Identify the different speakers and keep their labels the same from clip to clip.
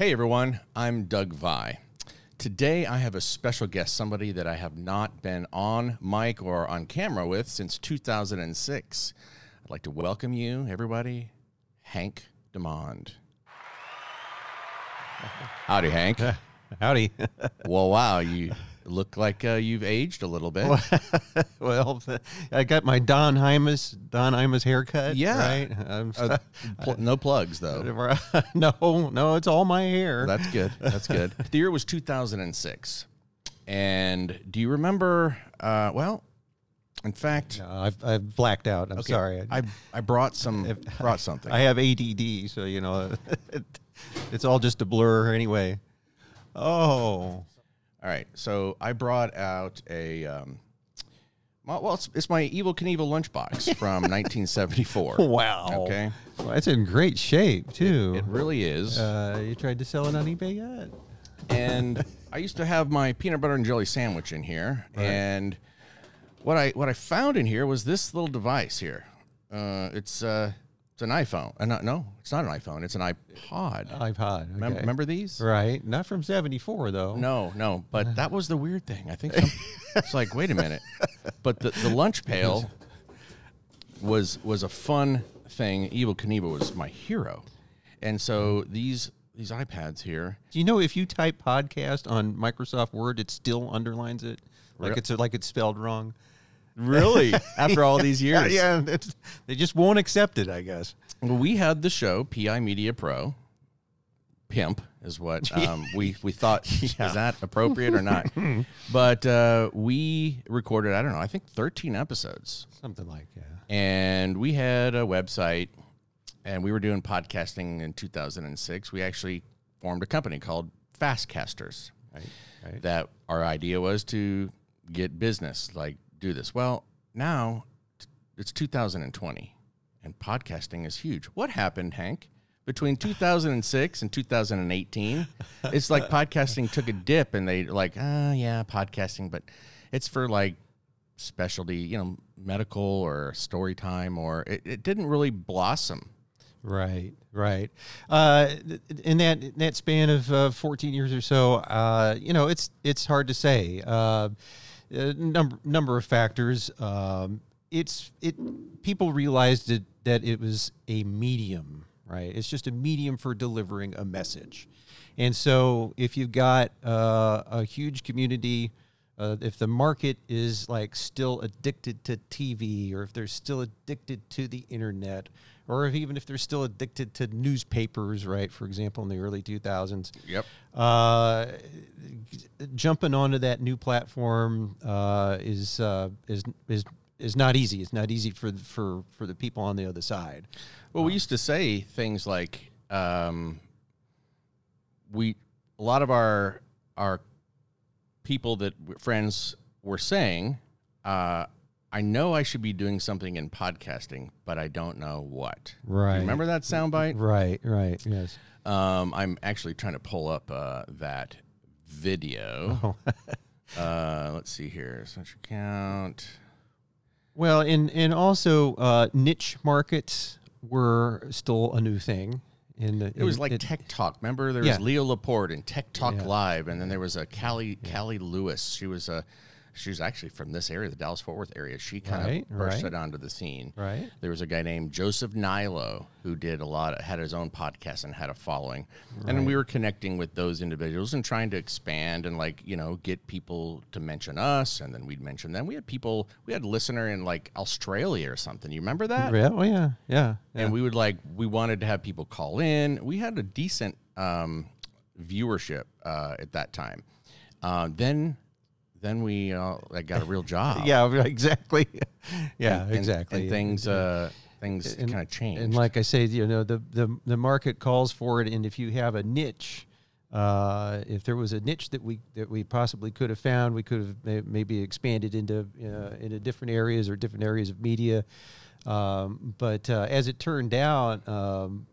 Speaker 1: Hey everyone, I'm Doug Vi. Today I have a special guest, somebody that I have not been on mic or on camera with since 2006. I'd like to welcome you, everybody, Hank Demond. Howdy, Hank.
Speaker 2: Howdy.
Speaker 1: well, wow, you look like uh, you've aged a little bit.
Speaker 2: well, I got my Don Imus Don Imus haircut.
Speaker 1: Yeah.
Speaker 2: right. I'm,
Speaker 1: Uh, pl- no plugs though.
Speaker 2: no, no, it's all my hair.
Speaker 1: That's good. That's good. the year was 2006. And do you remember? Uh, well, in fact,
Speaker 2: No, I've, I've blacked out. I'm
Speaker 1: okay,
Speaker 2: sorry.
Speaker 1: I I brought some brought something.
Speaker 2: I have ADD, so you know, it's all just a blur anyway. Oh,
Speaker 1: All right, so I brought out a. Um, well, well, it's, it's my Evel Knievel lunchbox from 1974.
Speaker 2: wow.
Speaker 1: Okay,
Speaker 2: Well, it's in great shape too.
Speaker 1: it really is.
Speaker 2: uh, you tried to sell it on eBay yet?
Speaker 1: and I used to have my peanut butter and jelly sandwich in here, and what I what I found in here was this little device here. Uh, it's uh, it's an iPhone. Uh, no, no, it's not an iPhone. It's an iPod.
Speaker 2: iPod. Okay.
Speaker 1: Remember, these?
Speaker 2: Right. Not from '74 though.
Speaker 1: No, no, but that was the weird thing. I think some, it's like, wait a minute, but the, the lunch pail was was a fun thing. Evel Knievel was my hero, and so these these iPads here.
Speaker 2: Do you know if you type podcast on Microsoft Word, it still underlines it, like it's like it's spelled wrong?
Speaker 1: Really, after all these years,
Speaker 2: yeah. It's, they just won't accept it. I guess.
Speaker 1: Well, we had the show PI Media Pro. Pimp is what um, we we thought is that appropriate or not, but uh, we recorded I don't know I think thirteen episodes,
Speaker 2: Something like yeah.
Speaker 1: and we had a website, and we were doing podcasting in 2006. We actually formed a company called Fastcasters.
Speaker 2: Right. Right.
Speaker 1: That our idea was to get business, like do this. Well, now it's 2020 and podcasting is huge. What happened, Hank? Between 2006 and 2018, it's like podcasting took a dip and they like, ah, yeah, podcasting, but it's for like specialty, you know, medical or story time, or it, it didn't really blossom.
Speaker 2: Right, right. Uh, in that in that span of uh, 14 years or so, uh, you know, it's it's hard to say. Uh, a number number of factors. Um, it's it. People realized it, that it was a medium, right? It's just a medium for delivering a message, and so if you've got uh, a huge community. Uh, if the market is like still addicted to TV, or if they're still addicted to the internet, or if even if they're still addicted to newspapers, right? For example, in the early 2000s,
Speaker 1: Yep.
Speaker 2: uh, jumping onto that new platform uh, is uh, is is is not easy. It's not easy for for for the people on the other side.
Speaker 1: Well, we used to say things like um, we a lot of our our people that friends were saying, uh, I know I should be doing something in podcasting, but I don't know what. Do you
Speaker 2: Right.
Speaker 1: remember that soundbite?
Speaker 2: Right. Right. Yes.
Speaker 1: Um, I'm actually trying to pull up uh, that video. uh, let's see here. Such account.
Speaker 2: Well, and and also uh, niche markets were still a new thing. In the,
Speaker 1: It was like
Speaker 2: it-
Speaker 1: Tech Talk. Remember, there was
Speaker 2: Yeah.
Speaker 1: Leo Laporte and Tech Talk
Speaker 2: Yeah.
Speaker 1: Live, and then there was a Cali Cali Lewis. She was a she was actually from this area, the Dallas Fort Worth area. She kind
Speaker 2: Right,
Speaker 1: of bursted
Speaker 2: right.
Speaker 1: onto the scene.
Speaker 2: right.
Speaker 1: There was a guy named Joseph Nilo who did a lot, had his own podcast and had a following. And we were connecting with those individuals and trying to expand and like, you know, get people to mention us and then we'd mention them. We had people, we had a listener in like Australia or something. You remember that?
Speaker 2: Yeah. Oh yeah. Yeah. yeah.
Speaker 1: and we would like we wanted to have people call in. We had a decent um, viewership uh, at that time. Uh, then then we uh, like got a real job.
Speaker 2: yeah. Exactly. yeah.
Speaker 1: And-
Speaker 2: exactly.
Speaker 1: And things uh, things kind of changed.
Speaker 2: And like I say, you know, the, the, the market calls for it. And if you have a niche, uh, if there was a niche that we that we possibly could have found, we could have may, maybe expanded into uh, into different areas or different areas of media. Um, but uh, as it turned out, um,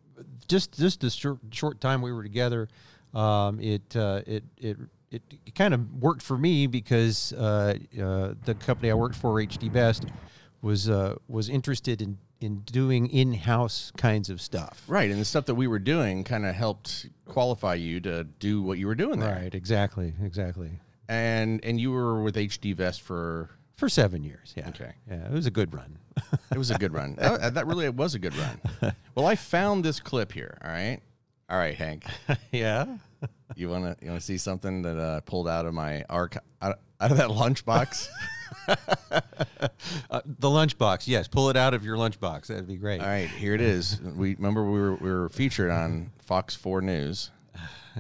Speaker 2: just just the short, short time we were together, um, it uh, it it it, kind of worked for me because uh, uh, the company I worked for, HD Vest, was uh, was interested in in doing in-house kinds of stuff.
Speaker 1: Right, and the stuff that we were doing kind of helped qualify you to do what you were doing there.
Speaker 2: Right, exactly, exactly.
Speaker 1: And and you were with HD Vest for
Speaker 2: For seven years, yeah.
Speaker 1: Okay.
Speaker 2: Yeah, it was a good run.
Speaker 1: it was a good run. that, that really was a good run. Well, I found this clip here. All right, all right, Hank.
Speaker 2: yeah.
Speaker 1: You wanna you wanna see something that uh, I pulled out of my arch out, out of that lunchbox?
Speaker 2: Uh, the lunchbox, yes. Pull it out of your lunchbox. That'd be great.
Speaker 1: all right, here it is. We remember we were we were featured on Fox Four News.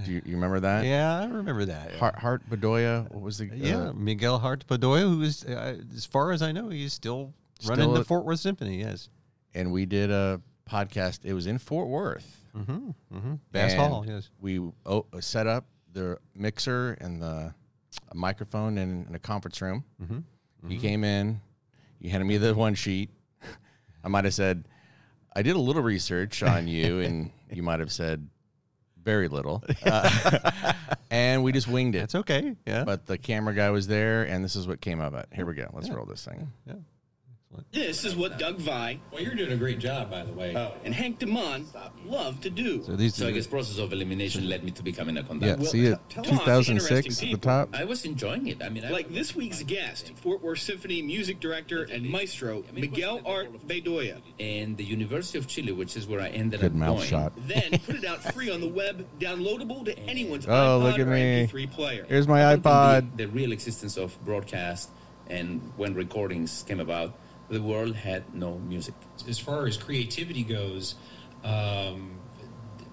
Speaker 1: Do you, you remember that?
Speaker 2: Yeah, I remember that.
Speaker 1: Harth, Hart Bedoya. What was the?
Speaker 2: Yeah,
Speaker 1: uh,
Speaker 2: Miguel Harth-Bedoya, who is, uh, as far as I know, he's still, running
Speaker 1: Still
Speaker 2: the Fort Worth Symphony. Yes,
Speaker 1: and we did a podcast. It was in Fort Worth.
Speaker 2: Mm-hmm. Bass
Speaker 1: And
Speaker 2: Hall. Yes,
Speaker 1: We oh, set up the mixer and the a microphone in, in a conference room.
Speaker 2: Mm-hmm.
Speaker 1: You came in. You handed me the one sheet. I might have said, I did a little research on you, and you might have said very little. Uh, and we just winged it.
Speaker 2: It's okay. Yeah,
Speaker 1: But the camera guy was there, and this is what came of it. Here we go. Let's roll this thing.
Speaker 2: yeah.
Speaker 3: This is what Doug Vi
Speaker 4: Well, you're doing a great job, by the way.
Speaker 3: Oh, and Hank DeMond love to do.
Speaker 2: So these.
Speaker 5: So I guess process of elimination led me to becoming a conductor.
Speaker 1: Yeah,
Speaker 5: conductor.
Speaker 1: see it,
Speaker 3: tell- tell us,
Speaker 1: 2006 at the top.
Speaker 5: I was enjoying it. I mean, I,
Speaker 3: Like this week's guest, Fort Worth Symphony music director and maestro Miguel Art Bedoya.
Speaker 5: and the University of Chile, which is where I ended
Speaker 1: Good
Speaker 5: up
Speaker 1: mouth
Speaker 5: going.
Speaker 1: shot.
Speaker 3: Then put it out free on the web, downloadable to anyone's
Speaker 1: Oh,
Speaker 3: iPod
Speaker 1: look at
Speaker 3: or
Speaker 1: me.
Speaker 3: MP3 player.
Speaker 1: Here's my iPod.
Speaker 5: The, the real existence of broadcast and when recordings came about, the world had no music.
Speaker 4: As far as creativity goes, um,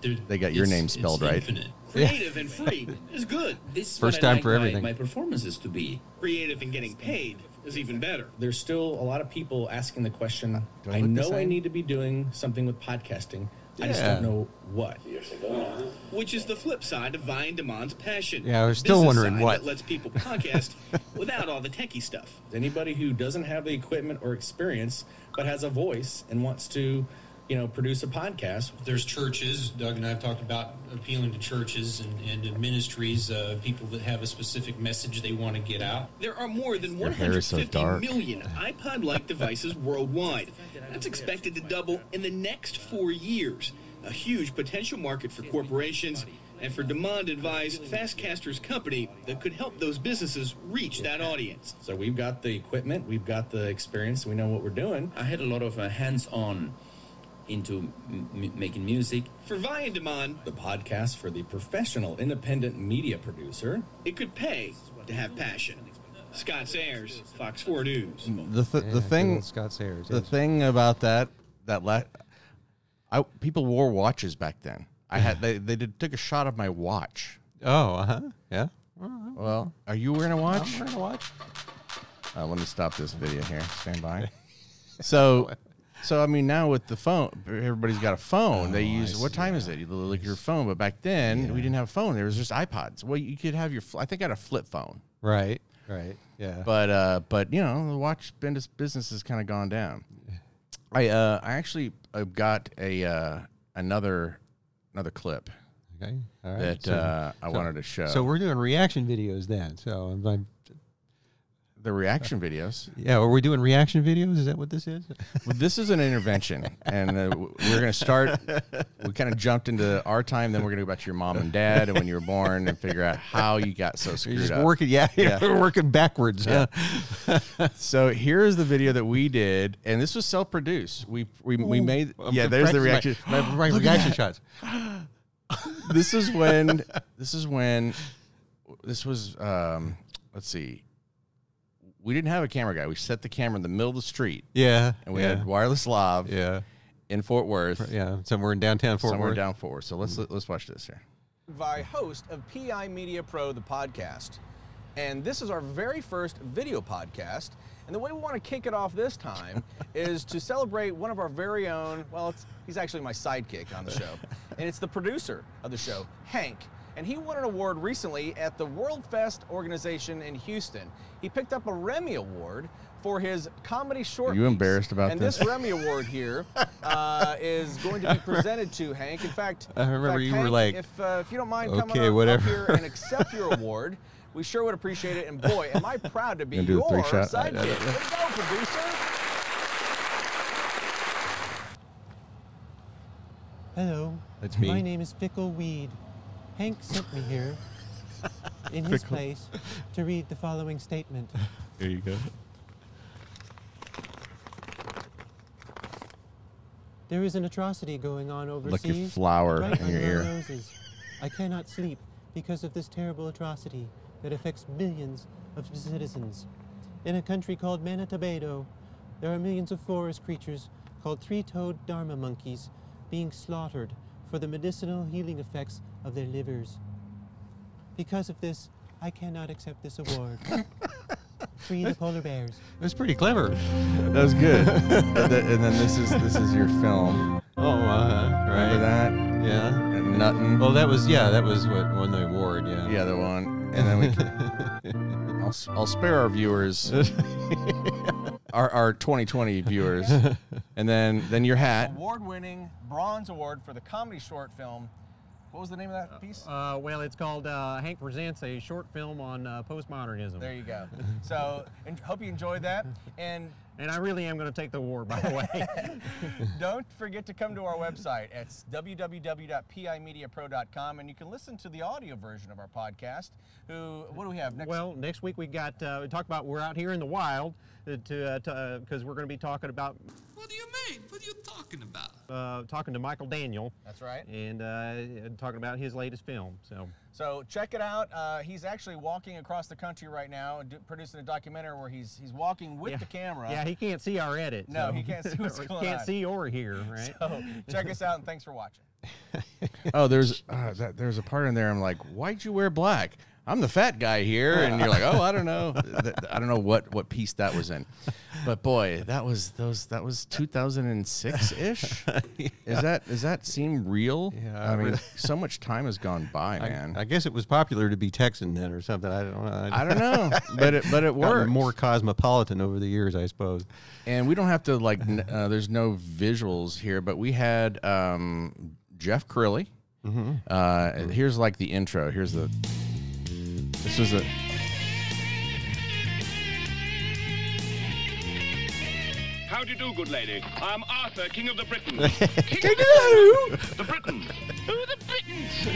Speaker 1: They got your
Speaker 4: it's-
Speaker 1: name
Speaker 4: it's
Speaker 1: spelled right.
Speaker 4: infinite.
Speaker 3: Creative and free is good.
Speaker 5: This is
Speaker 2: First
Speaker 5: what I
Speaker 2: time
Speaker 5: like
Speaker 2: for everything.
Speaker 5: My performances to be.
Speaker 3: Creative and getting paid is even better.
Speaker 6: there's still a lot of people asking the question
Speaker 1: I
Speaker 6: I, know I need to be doing something with podcasting. I just don't know what.
Speaker 3: Which is the flip side of Vi and DeMond's passion.
Speaker 2: Yeah, I was still
Speaker 3: Business
Speaker 2: wondering
Speaker 3: side
Speaker 2: what.
Speaker 3: That lets people podcast without all the techie stuff.
Speaker 6: Anybody who doesn't have the equipment or experience but has a voice and wants to, you know, produce a podcast,
Speaker 4: There's churches. Doug and I have talked about appealing to churches and, and ministries, uh, people that have a specific message they want to get out.
Speaker 3: There are more than
Speaker 1: Your hair is so
Speaker 3: million iPod-like devices worldwide. That's expected to double in the next four years. A huge potential market for corporations and for DeMond advised Fastcasters company that could help those businesses reach that audience.
Speaker 6: so we've got the equipment, we've got the experience, we know what we're doing.
Speaker 5: I had a lot of uh, hands-on into m- m- making music.
Speaker 3: For Vi and DeMond,
Speaker 6: The podcast for the professional independent media producer.
Speaker 3: it could pay to have passion. Scott Sayers, Fox 4 News.
Speaker 1: The th-
Speaker 2: Yeah,
Speaker 1: the thing
Speaker 2: Scott Sayers.
Speaker 1: the
Speaker 2: yes.
Speaker 1: thing about that that la- I people wore watches back then. I had they they did, took a shot of my watch.
Speaker 2: Oh, uh huh. Yeah.
Speaker 1: Well, are you wearing a watch?
Speaker 2: I'm wearing a watch.
Speaker 1: Uh, let me stop this video here. Stand by. So, so I mean, now with the phone, everybody's got a phone. they
Speaker 2: Oh, I
Speaker 1: use what
Speaker 2: see,
Speaker 1: time is it? You look at your phone, but back then we didn't have a phone. There was just iPods. Well, you could have your. I think I had a flip phone,
Speaker 2: Right. Right. Yeah.
Speaker 1: but uh, but you know, the watch business business has kind of gone down. I uh, I actually uh, got a uh, another another clip
Speaker 2: okay. All right.
Speaker 1: that
Speaker 2: So-
Speaker 1: uh, I
Speaker 2: so-
Speaker 1: wanted to show.
Speaker 2: So we're doing reaction videos then. So I'm, I'm
Speaker 1: the reaction videos.
Speaker 2: yeah, are we doing reaction videos? Is that what this is?
Speaker 1: Well, this is an intervention, and uh, we're going to start. We kind of jumped into our time, then we're going to go back to your mom and dad and when you were born, and figure out how you got so
Speaker 2: You're
Speaker 1: screwed
Speaker 2: just
Speaker 1: up.
Speaker 2: working, yeah,
Speaker 1: Yeah.
Speaker 2: we're working backwards.
Speaker 1: Yeah.
Speaker 2: huh?
Speaker 1: So here's the video that we did, and this was self-produced. We we, we made
Speaker 2: I'm
Speaker 1: yeah. There's the reaction.
Speaker 2: My, my, my
Speaker 1: Look at
Speaker 2: reaction shots.
Speaker 1: This is when this is when this was. Um, let's see. We didn't have a camera guy. We set the camera in the middle of the street,
Speaker 2: Yeah.
Speaker 1: and we
Speaker 2: yeah,
Speaker 1: had wireless live.
Speaker 2: yeah,
Speaker 1: in Fort Worth,
Speaker 2: yeah, somewhere in downtown Fort
Speaker 1: somewhere
Speaker 2: Worth.
Speaker 1: down Fort Worth. So let's mm-hmm. let's watch this here.
Speaker 7: By host of PI Media Pro, the podcast. And this is our very first video podcast. And the way we want to kick it off this time is to celebrate one of our very own, well, it's, he's actually my sidekick on the show. And it's the producer of the show, Hank. And he won an award recently at the World Fest organization in Houston. He picked up a Remi Award for his comedy short.
Speaker 1: Are you
Speaker 7: piece.
Speaker 1: embarrassed about
Speaker 7: and
Speaker 1: this?
Speaker 7: And this Remi Award here uh, is going to be presented to Hank. In fact,
Speaker 2: I remember
Speaker 7: fact,
Speaker 2: you were like,
Speaker 7: if, uh, if you don't mind coming
Speaker 2: "Okay,
Speaker 7: up,
Speaker 2: whatever."
Speaker 7: up here and accept your award, we sure would appreciate it. And boy, am I proud to be
Speaker 1: Gonna do the
Speaker 7: your sidekick. Way to go, producer.
Speaker 2: Hello.
Speaker 1: That's me.
Speaker 2: My name is Fickle Weed. Hank sent me here in his place to read the following statement.
Speaker 1: Here you go.
Speaker 2: There is an atrocity going on overseas.
Speaker 1: Like your flower
Speaker 2: right
Speaker 1: in your ear.
Speaker 2: noses. I cannot sleep because of this terrible atrocity that affects millions of citizens. In a country called Manitobato, there are millions of forest creatures called three-toed dharma monkeys being slaughtered for the medicinal healing effects of their livers. Because of this, I cannot accept this award. Free the polar bears.
Speaker 8: That's pretty clever.
Speaker 1: That was good. and, then, and then this is this is your film.
Speaker 8: Oh, uh,
Speaker 1: Remember
Speaker 8: right.
Speaker 1: that?
Speaker 8: Yeah.
Speaker 1: And Nuttin.
Speaker 8: Well, that was yeah. That was what won the award. Yeah.
Speaker 1: yeah, the one. And then we. Can, I'll, s- I'll spare our viewers, our, our 2020 viewers, and then then your hat.
Speaker 7: Award-winning Bronze Award for the comedy short film. What was the name of that piece?
Speaker 2: Uh, well, it's called uh, Hank Presents, a short film on uh, postmodernism.
Speaker 7: There you go. So, hope you enjoyed that. And
Speaker 2: And I really am going to take the war, by the way.
Speaker 7: don't forget to come to our website. It's www.pimediapro.com, and you can listen to the audio version of our podcast. Who? What do we have next?
Speaker 2: well, next week we got uh, we talk about we're out here in the wild uh, to because uh, we're going to be talking about
Speaker 9: What do you mean? What are you talking about?
Speaker 2: uh, talking to Michael Daniel
Speaker 7: that's right.
Speaker 2: and uh, talking about his latest film. So
Speaker 7: So check it out. Uh, he's actually walking across the country right now, do, producing a documentary where he's he's walking with
Speaker 2: yeah.
Speaker 7: the camera.
Speaker 2: Yeah, he can't see our edit.
Speaker 7: No,
Speaker 2: so-
Speaker 7: he can't see what's
Speaker 2: or
Speaker 7: going
Speaker 2: Can't
Speaker 7: on.
Speaker 2: see or hear, right?
Speaker 7: So check us out, and thanks for watching.
Speaker 1: Oh, there's uh, that, there's a part in there. I'm like, why'd you wear black? I'm the fat guy here, and you're like, oh, I don't know, I don't know what what piece that was in, but boy, that was those that was 2006 ish. Is that does that seem real?
Speaker 8: Yeah,
Speaker 1: I
Speaker 8: I
Speaker 1: mean,
Speaker 8: really-
Speaker 1: so much time has gone by, man.
Speaker 8: I guess it was popular to be Texan then, or something. I don't know.
Speaker 1: I don't know, but it but it worked.
Speaker 8: more cosmopolitan over the years, I suppose.
Speaker 1: and we don't have to like. Uh, there's no visuals here, but we had um, Jeff Crilley. Uh, and here's like the intro. Here's the. This was a.
Speaker 10: How do you do, good lady? I am Arthur, King of the Britons. King of the, the Britons. Who are the Britons?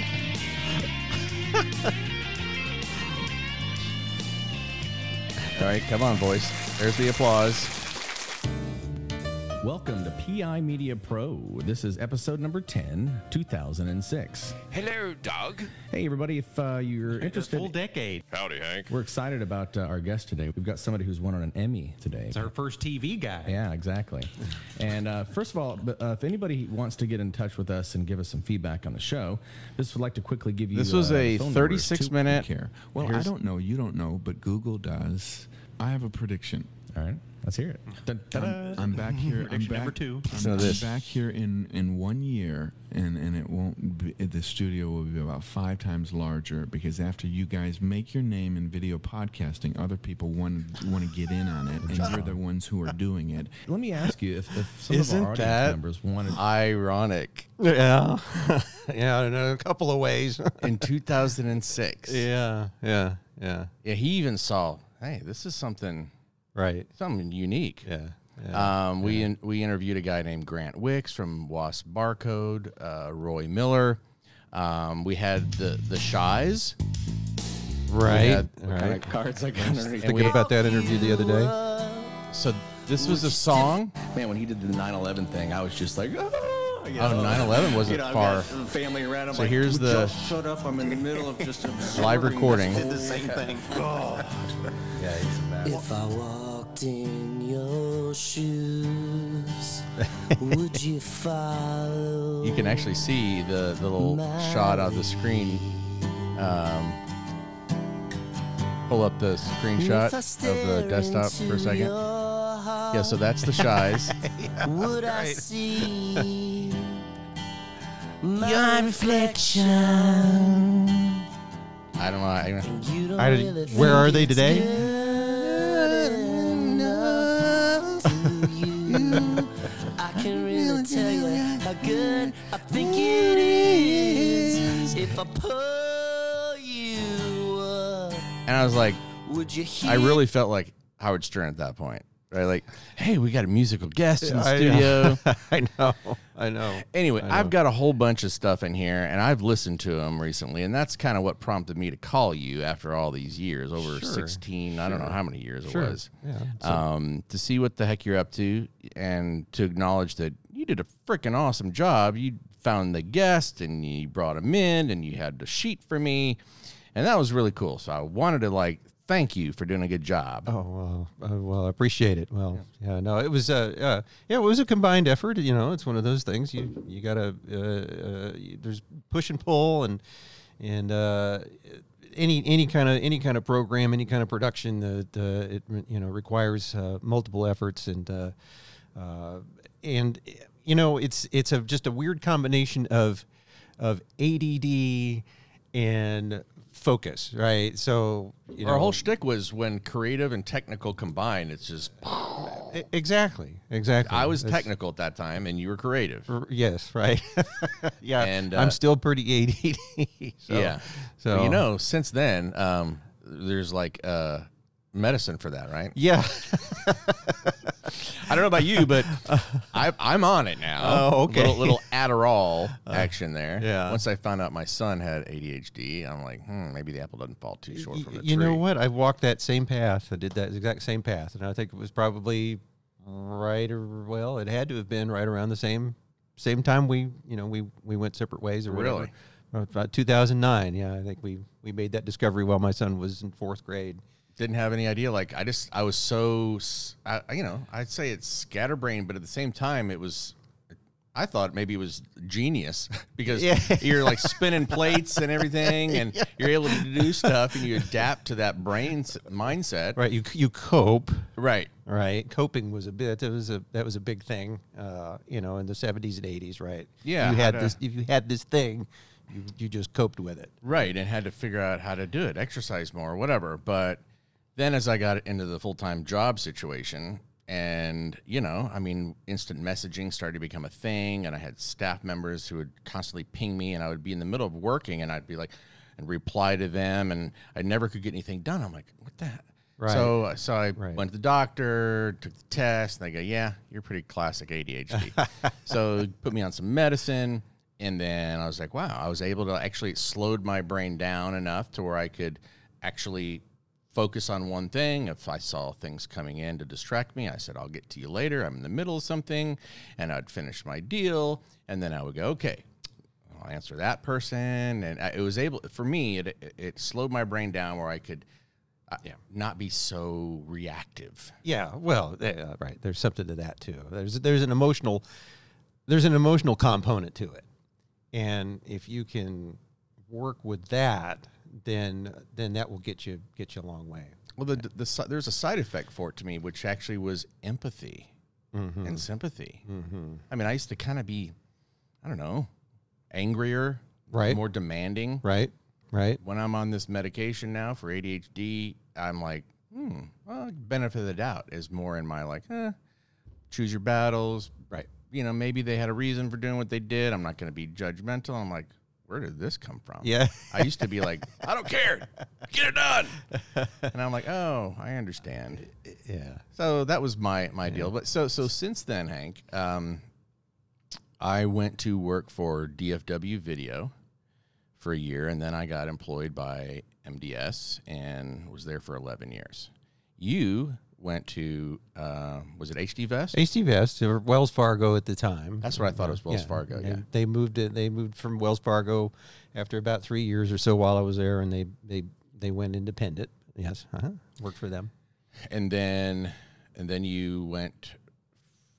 Speaker 1: All right, come on, boys. There's the applause.
Speaker 11: Welcome to PI Media Pro. This is episode number 10, 2006.
Speaker 10: Hello, Doug.
Speaker 11: Hey, everybody, if uh, you're interested, full
Speaker 8: decade.
Speaker 10: Howdy, Hank.
Speaker 11: we're excited about uh, our guest today. We've got somebody who's won an Emmy today.
Speaker 8: It's our first TV guy.
Speaker 11: Yeah, exactly. and uh, first of all, uh, if anybody wants to get in touch with us and give us some feedback on the show, this would like to quickly give you.
Speaker 1: This was
Speaker 11: uh,
Speaker 1: a 36 minute.
Speaker 9: Care. Well,
Speaker 1: Here's-
Speaker 9: I don't know. You don't know, but Google does. I have a prediction.
Speaker 11: All right, let's hear it. Dun, dun,
Speaker 9: I'm. I'm back here. I'm back,
Speaker 8: number two.
Speaker 9: I'm,
Speaker 1: Listen to
Speaker 9: I'm
Speaker 1: this.
Speaker 9: back here in in one year, and and it won't. Be, the studio will be about five times larger because after you guys make your name in video podcasting, other people want want to get in on it, and you're the ones who are doing it.
Speaker 11: Let me ask you if, if some
Speaker 1: Isn't
Speaker 11: of our audience
Speaker 1: that
Speaker 11: members wanted.
Speaker 1: ironic?
Speaker 8: Yeah. yeah, in a couple of ways.
Speaker 1: In 2006.
Speaker 8: yeah, yeah, yeah.
Speaker 1: Yeah, he even saw, hey, this is something
Speaker 8: Right.
Speaker 1: something unique.
Speaker 8: Yeah. yeah.
Speaker 1: Um, we in, we interviewed a guy named Grant Wicks from Wasp Barcode, uh, Roy Miller. Um, we had the the Shies. We
Speaker 8: right.
Speaker 1: had-
Speaker 8: right.
Speaker 1: cards I got underneath.
Speaker 8: Thinking about that interview the other day.
Speaker 1: So this was a song.
Speaker 12: Man, when he did the 9/11 thing, I was just like, oh, you
Speaker 1: Oh, 9/11 wasn't
Speaker 12: You know,
Speaker 1: far.
Speaker 12: Family around. I'm
Speaker 1: So
Speaker 12: like,
Speaker 1: here's the
Speaker 12: y'all shut up. I'm in the middle of just
Speaker 1: a
Speaker 12: live
Speaker 1: recording.
Speaker 12: Did the same thing. God.
Speaker 1: Yeah, he's a
Speaker 13: in your shoes, would you follow?
Speaker 1: You can actually see the, the little shot of the screen. Um, pull up the screenshot of the desktop for a second. Yeah, so that's the Shies.
Speaker 13: Would I see my reflection?
Speaker 1: I don't know. I,
Speaker 13: don't
Speaker 8: I, where are they today?
Speaker 13: You. I can really tell you how good I think it is. If I pull you up,
Speaker 1: and I was like,
Speaker 13: would you hear
Speaker 1: I really felt like Howard Stern at that point. Right? Like, hey, we got a musical guest in the
Speaker 2: I-
Speaker 1: studio.
Speaker 2: I know. I know.
Speaker 1: Anyway,
Speaker 2: I know.
Speaker 1: I've got a whole bunch of stuff in here, and I've listened to them recently, and that's kind of what prompted me to call you after all these years, over
Speaker 2: Sure,
Speaker 1: 16, I don't know how many years
Speaker 2: Sure,
Speaker 1: it was,
Speaker 2: yeah.
Speaker 1: Um, to see what the heck you're up to, and to acknowledge that you did a freaking awesome job. You found the guest, and you brought him in, and you had the sheet for me, and that was really cool. So I wanted to like thank you for doing a good job.
Speaker 2: Oh well, uh, well, I appreciate it. Well, yeah, no, it was, uh, uh, yeah, it was a combined effort. You know, it's one of those things. You you gotta, uh, uh, there's push and pull, and and uh, any any kind of any kind of program, any kind of production that uh, it you know requires uh, multiple efforts, and uh, uh, and you know, it's it's a just a weird combination of of ADD and focus, right? So you know,
Speaker 1: Our whole shtick was when creative and technical combine, it's just
Speaker 2: Exactly. Exactly.
Speaker 1: I was
Speaker 2: That's-
Speaker 1: technical at that time, and you were creative.
Speaker 2: R- Yes. Right. yeah.
Speaker 1: And,
Speaker 2: I'm
Speaker 1: uh,
Speaker 2: still pretty ADD. so,
Speaker 1: yeah.
Speaker 2: So
Speaker 1: But you know, since then, um, there's like uh, medicine for that, right?
Speaker 2: Yeah.
Speaker 1: I don't know about you, but I, I'm on it now.
Speaker 2: Oh, okay.
Speaker 1: Little, little Adderall action there.
Speaker 2: yeah.
Speaker 1: Once I found out my son had ADHD, I'm like, hmm, maybe the apple doesn't fall too short from the
Speaker 2: you
Speaker 1: tree.
Speaker 2: know what? I walked that same path. I did that exact same path, and I think it was probably right or well, it had to have been right around the same same time we you know we we went separate ways or whatever.
Speaker 1: Really?
Speaker 2: About 2009. Yeah, I think we we made that discovery while my son was in fourth grade.
Speaker 1: Didn't have any idea. Like I just, I was so, I, you know, I'd say it's scatterbrained, but at the same time, it was. I thought maybe it was genius because
Speaker 2: Yeah.
Speaker 1: you're like spinning plates and everything, and you're able to do stuff, and you adapt to that brain s- mindset.
Speaker 2: Right. You you cope.
Speaker 1: Right.
Speaker 2: Right. Coping was a bit. That was a that was a big thing. Uh, you know, in the seventies and eighties. Right.
Speaker 1: Yeah,
Speaker 2: You had
Speaker 1: to-
Speaker 2: this. If you had this thing, you you just coped with it.
Speaker 1: Right, and had to figure out how to do it, exercise more, whatever. But then as I got into the full time job situation, and you know, I mean, instant messaging started to become a thing, and I had staff members who would constantly ping me, and I would be in the middle of working, and I'd be like, and reply to them, and I never could get anything done. I'm like, what the?
Speaker 2: Right.
Speaker 1: So, uh, so I
Speaker 2: Right.
Speaker 1: went to the doctor, took the test, and they go, "Yeah, you're pretty classic ADHD." so put me on some medicine, and then I was like, "Wow!" I was able to actually slowed my brain down enough to where I could actually focus on one thing. If I saw things coming in to distract me, I said, "I'll get to you later." I'm in the middle of something, and I'd finish my deal, and then I would go, "Okay." I'll answer that person, and I- it was able for me. It it, it slowed my brain down where I could, uh, yeah, not be so reactive.
Speaker 2: Yeah, well, uh, right. There's something to that too. There's there's an emotional there's an emotional component to it, and if you can work with that, then then that will get you get you a long way.
Speaker 1: Well, the, the si- there's a side effect for it to me, which actually was empathy
Speaker 2: Mhm.
Speaker 1: and sympathy.
Speaker 2: Mhm.
Speaker 1: I mean, I used to kind of be, I don't know, angrier,
Speaker 2: Right.
Speaker 1: more demanding.
Speaker 2: Right, right.
Speaker 1: When I'm on this medication now for ADHD, I'm like, hmm, well, benefit of the doubt is more in my like, eh, choose your battles.
Speaker 2: Right.
Speaker 1: You know, maybe they had a reason for doing what they did. I'm not going to be judgmental. I'm like, where did this come from?
Speaker 2: Yeah.
Speaker 1: I used to be like, I don't care. Get it done. And I'm like, oh, I understand.
Speaker 2: Yeah.
Speaker 1: So that was my my deal. But so so since then, Hank, um, I went to work for DFW Video for a year, and then I got employed by MDS and was there for 11 years. You went to uh, was it HD Vest?
Speaker 2: HD Vest or Wells Fargo at the time.
Speaker 1: That's what I thought it was Wells Fargo,
Speaker 2: and
Speaker 1: yeah.
Speaker 2: they moved it. They moved from Wells Fargo after about three years or so while I was there, and they they they went independent. Yes, uh-huh. worked for them.
Speaker 1: and then and then you went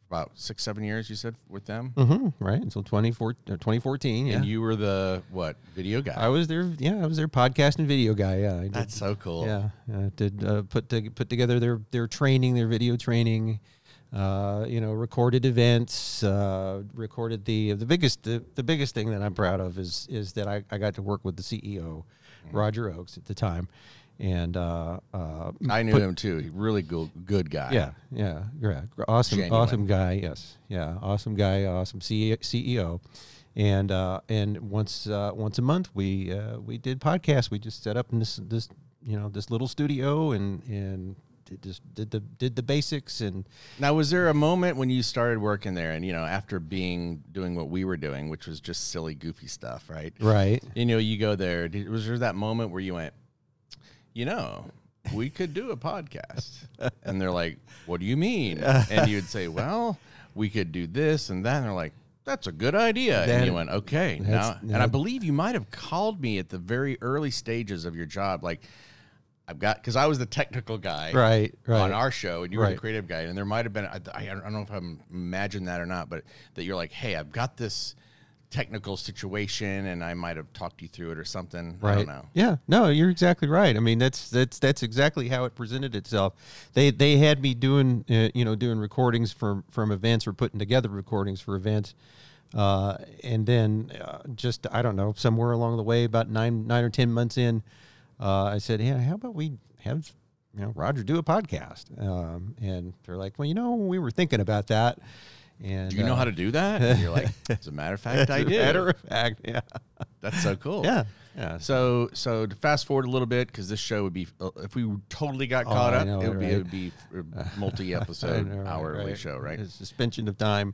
Speaker 1: about six seven years. You said with them,
Speaker 2: Mm-hmm, right until 24, uh, 2014. Yeah,
Speaker 1: and you were the what video guy?
Speaker 2: I was their yeah, I was their podcast and video guy. Yeah, did,
Speaker 1: That's so cool.
Speaker 2: Yeah, I did uh, put to, put together their their training, their video training. Uh, you know, recorded events. Uh, recorded the the biggest the, the biggest thing that I'm proud of is is that I, I got to work with the CEO, Roger Ochs at the time, and uh, uh,
Speaker 1: I knew
Speaker 2: put-
Speaker 1: him too. He really good good guy.
Speaker 2: yeah, yeah, yeah. Awesome,
Speaker 1: Genuine.
Speaker 2: awesome guy. Yes, yeah, awesome guy. Awesome CEO. And uh, and once uh, once a month we uh, we did podcasts. We just set up in this this you know this little studio and and did just did the did the basics and
Speaker 1: Now, was there a moment when you started working there, and you know, after being doing what we were doing, which was just silly, goofy stuff, right?
Speaker 2: Right.
Speaker 1: You know, you go there. Was there that moment where you went, you know, we could do a podcast, and they're like, "What do you mean?" And you'd say, "Well, we could do this and that." And they're like, "That's a good idea."
Speaker 2: That-
Speaker 1: and you went, "Okay." Now, and I believe you might have called me at the very early stages of your job, like. I've got because I was the technical guy,
Speaker 2: Right, right.
Speaker 1: on our show, and you were
Speaker 2: Right.
Speaker 1: the creative guy, and there might have been I, I don't know if I'm imagined that or not, but that you're like, hey, I've got this technical situation, and I might have talked you through it or something. I
Speaker 2: Right.
Speaker 1: don't know.
Speaker 2: Yeah. No, you're exactly right. I mean, that's that's that's exactly how it presented itself. They they had me doing uh, you know doing recordings from from events or putting together recordings for events. Uh, and then uh, just I don't know somewhere along the way, about nine nine or ten months in, uh, I said, "Yeah, how about we have you know Roger do a podcast?" Um, and they're like, "Well, you know, we were thinking about that." And
Speaker 1: Do you know
Speaker 2: uh,
Speaker 1: how to do that? And you're like, as a matter of fact, I
Speaker 2: as a
Speaker 1: do.
Speaker 2: matter of fact, yeah.
Speaker 1: That's so cool.
Speaker 2: Yeah, yeah.
Speaker 1: So, so to fast forward a little bit, because this show would be, uh, if we totally got
Speaker 2: Oh,
Speaker 1: caught
Speaker 2: I
Speaker 1: up,
Speaker 2: know
Speaker 1: it would be, it would be a multi-episode,
Speaker 2: I right,
Speaker 1: hourly
Speaker 2: right.
Speaker 1: show, right?
Speaker 2: A suspension of time.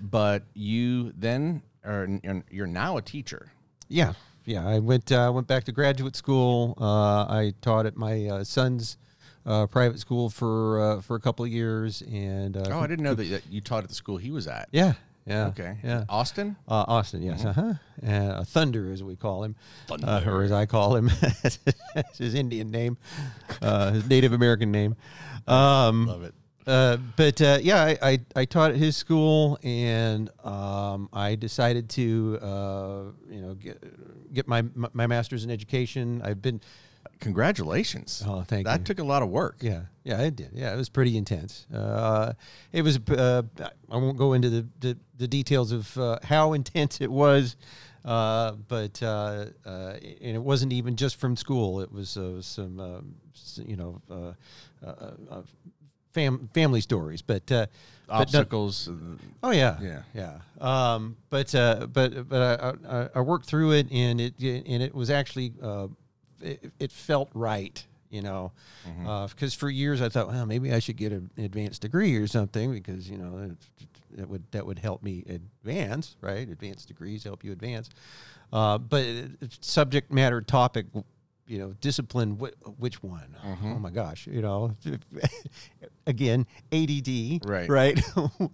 Speaker 1: But you then are, you're now a teacher.
Speaker 2: Yeah, yeah. I went uh, went back to graduate school. Uh, I taught at my uh, son's uh, private school for uh, for a couple of years, and uh,
Speaker 1: Oh, I didn't know that you taught at the school he was at.
Speaker 2: Yeah, yeah.
Speaker 1: Okay.
Speaker 2: Yeah.
Speaker 1: Austin?
Speaker 2: Uh, Austin, yes.
Speaker 1: Mhm.
Speaker 2: Uh-huh. And uh, Thunder, as we call him, uh, or as I call him, It's his Indian name, uh, his Native American name. Um,
Speaker 1: Love it.
Speaker 2: Uh, but uh, yeah, I, I, I taught at his school, and um, I decided to uh, you know get get my my master's in education. I've been
Speaker 1: Congratulations.
Speaker 2: Oh, thank
Speaker 1: that
Speaker 2: you.
Speaker 1: That took a lot of work.
Speaker 2: Yeah, yeah, it did. Yeah, it was pretty intense. Uh, it was. Uh, I won't go into the the, the details of uh, how intense it was, uh, but uh, uh, and it wasn't even just from school. It was uh, some, um, you know, uh, uh, uh, fam- family stories, but. Uh, but no-
Speaker 1: Obstacles. uh,
Speaker 2: Oh yeah,
Speaker 1: Yeah.
Speaker 2: yeah. Um, but uh, but but I, I, I worked through it, and it and it was actually uh, it, it felt right, you know, mm-hmm. uh, because for years I thought, well, maybe I should get an advanced degree or something because you know that, that would that would help me advance, right? Advanced degrees help you advance. Uh, but subject matter topic. You know, discipline. Wh- which one? Mm-hmm. Oh my gosh! You know, again, ADD.
Speaker 1: Right.
Speaker 2: Right.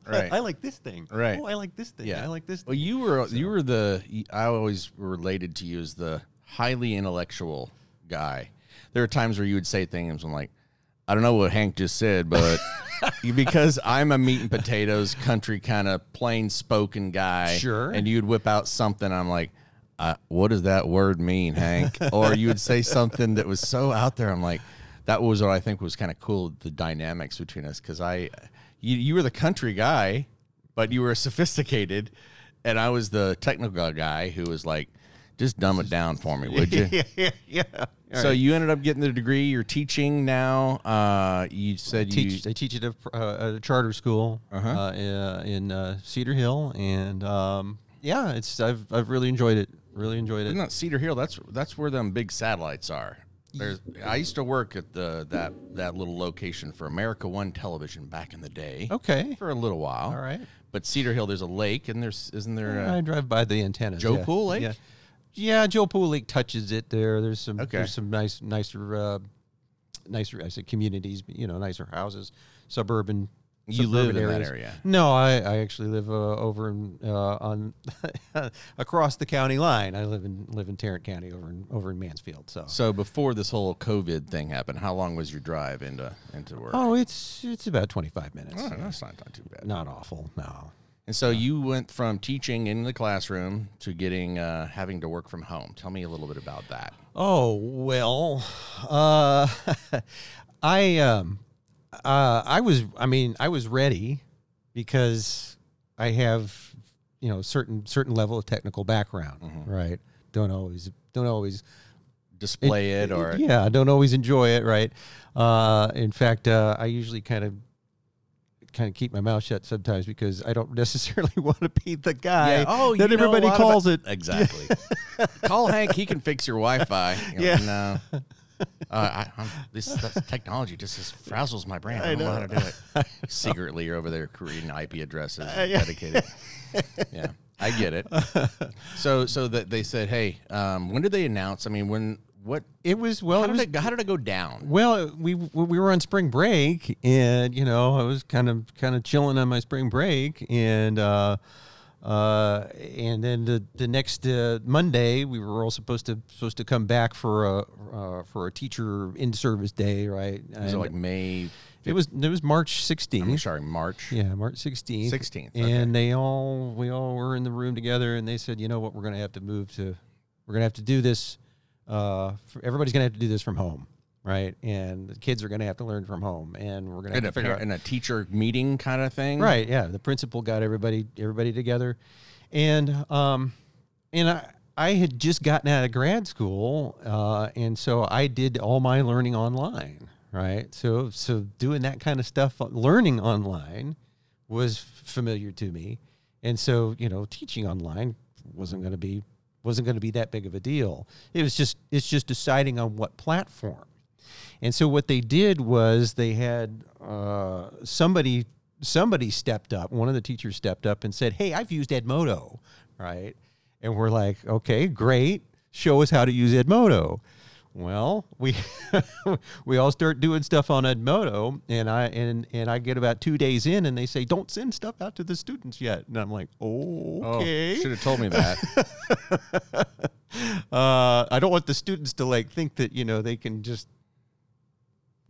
Speaker 1: Right.
Speaker 2: I like this thing.
Speaker 1: Right.
Speaker 2: Oh, I like this thing. Yeah. I like this.
Speaker 1: Well, you were you were the I always related to you as the highly intellectual guy. There are times where you would say things. I'm like, I don't know what Hank just said, but because I'm a meat and potatoes country kind of plain spoken guy,
Speaker 2: Sure.
Speaker 1: and you'd whip out something. I'm like. Uh, what does that word mean, Hank? or you would say something that was so out there. I'm like, that was what I think was kind of cool. The dynamics between us, because I, you, you were the country guy, but you were sophisticated, and I was the technical guy who was like, just dumb it down for me, would you?
Speaker 2: yeah, yeah.
Speaker 1: So you ended up getting the degree. You're teaching now. Uh, you said you
Speaker 2: teach. I teach at a, uh, at a charter school
Speaker 1: Uh-huh.
Speaker 2: uh, in uh, Cedar Hill, and um, yeah, it's I've I've really enjoyed it. Really enjoyed it.
Speaker 1: Not Cedar Hill. That's that's where them big satellites are. There's. I used to work at the that that little location for America One Television back in the day.
Speaker 2: Okay.
Speaker 1: For a little while.
Speaker 2: All right.
Speaker 1: But Cedar Hill, there's a lake, and there's isn't there? A,
Speaker 2: I drive by the antennas.
Speaker 1: Joe
Speaker 2: yeah.
Speaker 1: Pool Lake?
Speaker 2: Yeah. Yeah, Joe Pool Lake touches it there. There's some
Speaker 1: Okay.
Speaker 2: there's some nice nicer uh, nicer I said communities, you know, nicer houses, suburban.
Speaker 1: You live
Speaker 2: suburban
Speaker 1: in that
Speaker 2: areas.
Speaker 1: area?
Speaker 2: No, I, I actually live uh, over in uh, on across the county line. I live in live in Tarrant County over in over in Mansfield. So
Speaker 1: So before this whole COVID thing happened, how long was your drive into into work?
Speaker 2: Oh, it's it's about 25 minutes.
Speaker 1: Oh, that's not, not too bad.
Speaker 2: Not awful. No.
Speaker 1: And so you went from teaching in the classroom to getting uh, having to work from home. Tell me a little bit about that.
Speaker 2: Oh well, uh, I um, uh, I was I mean I was ready because I have you know certain certain level of technical background, right? Don't always don't always
Speaker 1: Display it or-
Speaker 2: yeah, I don't always enjoy it, right? Uh, in fact, uh, I usually kind of kind of keep my mouth shut sometimes because I don't necessarily want to be the guy
Speaker 1: Yeah. Oh,
Speaker 2: that
Speaker 1: you know
Speaker 2: everybody calls
Speaker 1: about-
Speaker 2: it
Speaker 1: Exactly. Call Hank. He can fix your Wi-Fi. You're
Speaker 2: Yeah.
Speaker 1: like, no, Uh, I, this that's technology just just frazzles my brain. I,
Speaker 2: I
Speaker 1: don't know. how to do it. Secretly, you're over there creating IP addresses
Speaker 2: Uh, yeah.
Speaker 1: dedicated. yeah, I get it. So, so that they said, hey, um, when did they announce? I mean, when what?
Speaker 2: It was well.
Speaker 1: How
Speaker 2: it
Speaker 1: did
Speaker 2: was,
Speaker 1: it, how did it go down?
Speaker 2: Well, we we were on spring break, and you know, I was kind of kind of chilling on my spring break, and uh, uh, and then the the next uh, Monday, we were all supposed to supposed to come back for a uh, for a teacher in service day, right?
Speaker 1: Was it
Speaker 2: And
Speaker 1: like May?
Speaker 2: It was it was March 16th.
Speaker 1: I'm sorry, March.
Speaker 2: Yeah, March 16th.
Speaker 1: 16th,
Speaker 2: And they all we all were in the room together and they said, "You know what? We're going to have to move to we're going to have to do this uh everybody's going to have to do this from home." Right? And the kids are going to have to learn from home and we're going to have to figure out
Speaker 1: in a teacher meeting kind of thing,
Speaker 2: Right, yeah. The principal got everybody everybody together. And um and I I had just gotten out of grad school, uh, and so I did all my learning online, right? So so doing that kind of stuff, learning online, was familiar to me, and so you know teaching online wasn't going to be wasn't going to be that big of a deal. It was just it's just deciding on what platform. And so what they did was they had uh, somebody somebody stepped up. One of the teachers stepped up and said, "Hey, I've used Edmodo, right?" And we're like, "Okay, great. Show us how to use Edmodo." Well, we we all start doing stuff on Edmodo, and I and and I get about two days in, and they say, "Don't send stuff out to the students yet." And I'm like, oh, "Okay."
Speaker 1: should have told me that.
Speaker 2: uh, I don't want the students to like think that you know they can just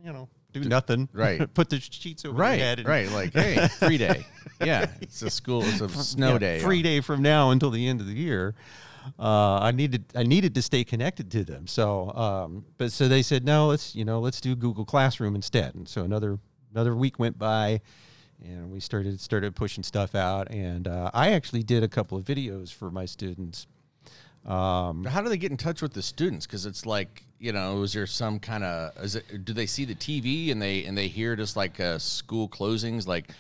Speaker 2: you know do nothing,
Speaker 1: right.
Speaker 2: Put the sheets over
Speaker 1: Right,
Speaker 2: their head, and
Speaker 1: right, like, hey, free day. Yeah, it's a school, it's a snow
Speaker 2: Yeah,
Speaker 1: day.
Speaker 2: free day from now until the end of the year. Uh, I needed I needed to stay connected to them. So, um, but so they said no, let's you know let's do Google Classroom instead. And so another another week went by, and we started started pushing stuff out. And uh, I actually did a couple of videos for my students. Um,
Speaker 1: How do they get in touch with the students? Because it's like you know, is there some kind of is it? Do they see the TV and they and they hear just like uh, school closings, like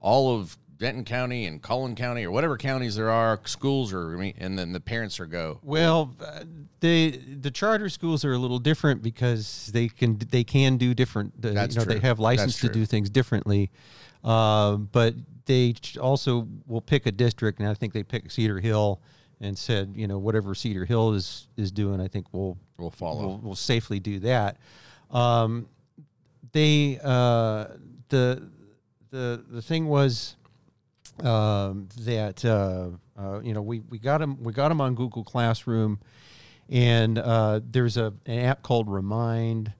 Speaker 1: all of Denton County and Collin County or whatever counties there are, schools are, and then the parents are go.
Speaker 2: Well, uh, they the charter schools are a little different because they can they can do different. Uh,
Speaker 1: That's
Speaker 2: you know,
Speaker 1: true.
Speaker 2: they have license to do things differently, uh, but they also will pick a district, and I think they pick Cedar Hill and said, you know, whatever Cedar Hill is is doing, I think we'll
Speaker 1: we'll follow.
Speaker 2: We'll, we'll safely do that. Um, they uh, the the the thing was um, that uh, uh, you know we we got them we got them on Google Classroom, and uh, there's a an app called Remind,